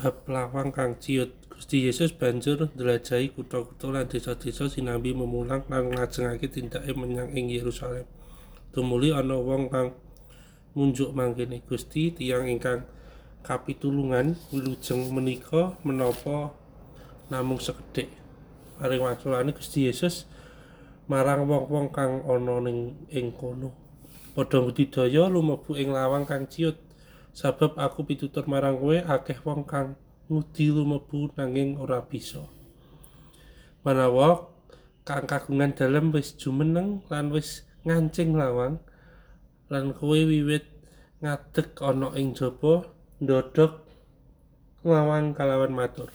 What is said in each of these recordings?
Bab lawang kang ciut Gusti Yesus banjur ndelajahi kutha-kutha lan desa-desa sinambi memulang lan ngajengake tindake menyang ing Yerusalem. Tumuli ana wong kang munjuk mangkene Gusti tiyang ingkang kapitulungan wilujeng menika menapa namung sekedhik. Paring waculane Gusti Yesus marang wong-wong kang ana ning ing kono. Padha budidaya lumebu ing lawang kang ciut Sabab aku pitutur marang kowe akeh wong kang ngudi lumebu nanging ora bisa. Manawa kang kagungan dalem wis jumeneng lan wis ngancing lawang lan kowe wiwit ngadeg ana ing jaba ndodhok nglawan kalawan matur.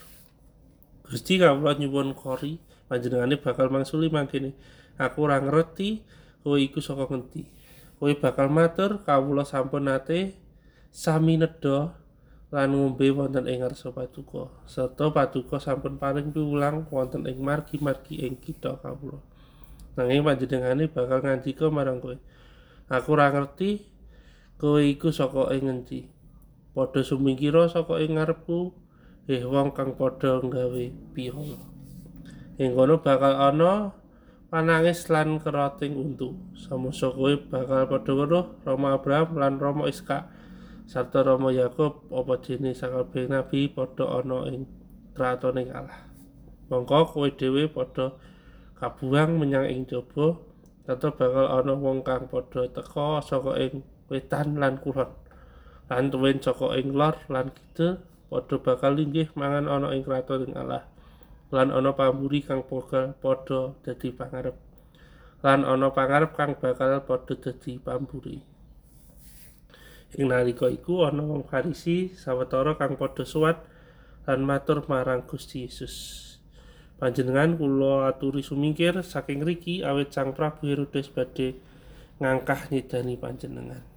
Gusti kawula nyuwun kori panjenengane bakal mangsuli mangkene. Aku ora ngerti kowe iku saka ngendi. Kowe bakal matur kawula sampun nate sami nedha lan ngombe wonten ing ngarsa paduka. Serta paduka sampun paring piwulang wonten ing margi-margi ing kitha kawula. Nanging panjenengane bakal ngandika marang kowe. Aku ora ngerti kowe iku saka ing ngendi. Padha sumingkira saka ing ngarepku eh wong kang padha nggawe piholo ing kono bakal ana panangis lan keroting untu. Samangsa kowe bakal padha weruh Rama Abraham lan Rama Iskak sarta Rama Yakub apa dene sakabeh nabi padha ana ing kratone Allah. Mongko kowe dhewe padha kabuang menyang ing jaba sarta bakal ana wong kang padha teka saka ing wetan lan kulon. Lan tuwin saka ing lor lan kidul padha bakal linggih mangan ana ing kratone Allah. Lan ana pamburi kang bakal padha dadi pangarep. Lan ana pangarep kang bakal padha dadi pamburi. Ing nalika iku ana wong Farisi sawetara kang padha suwat lan matur marang Gusti Yesus. Panjenengan kula aturi sumingkir saking riki awit Sang Prabu Herodes badhe ngangkah nyedani panjenengan.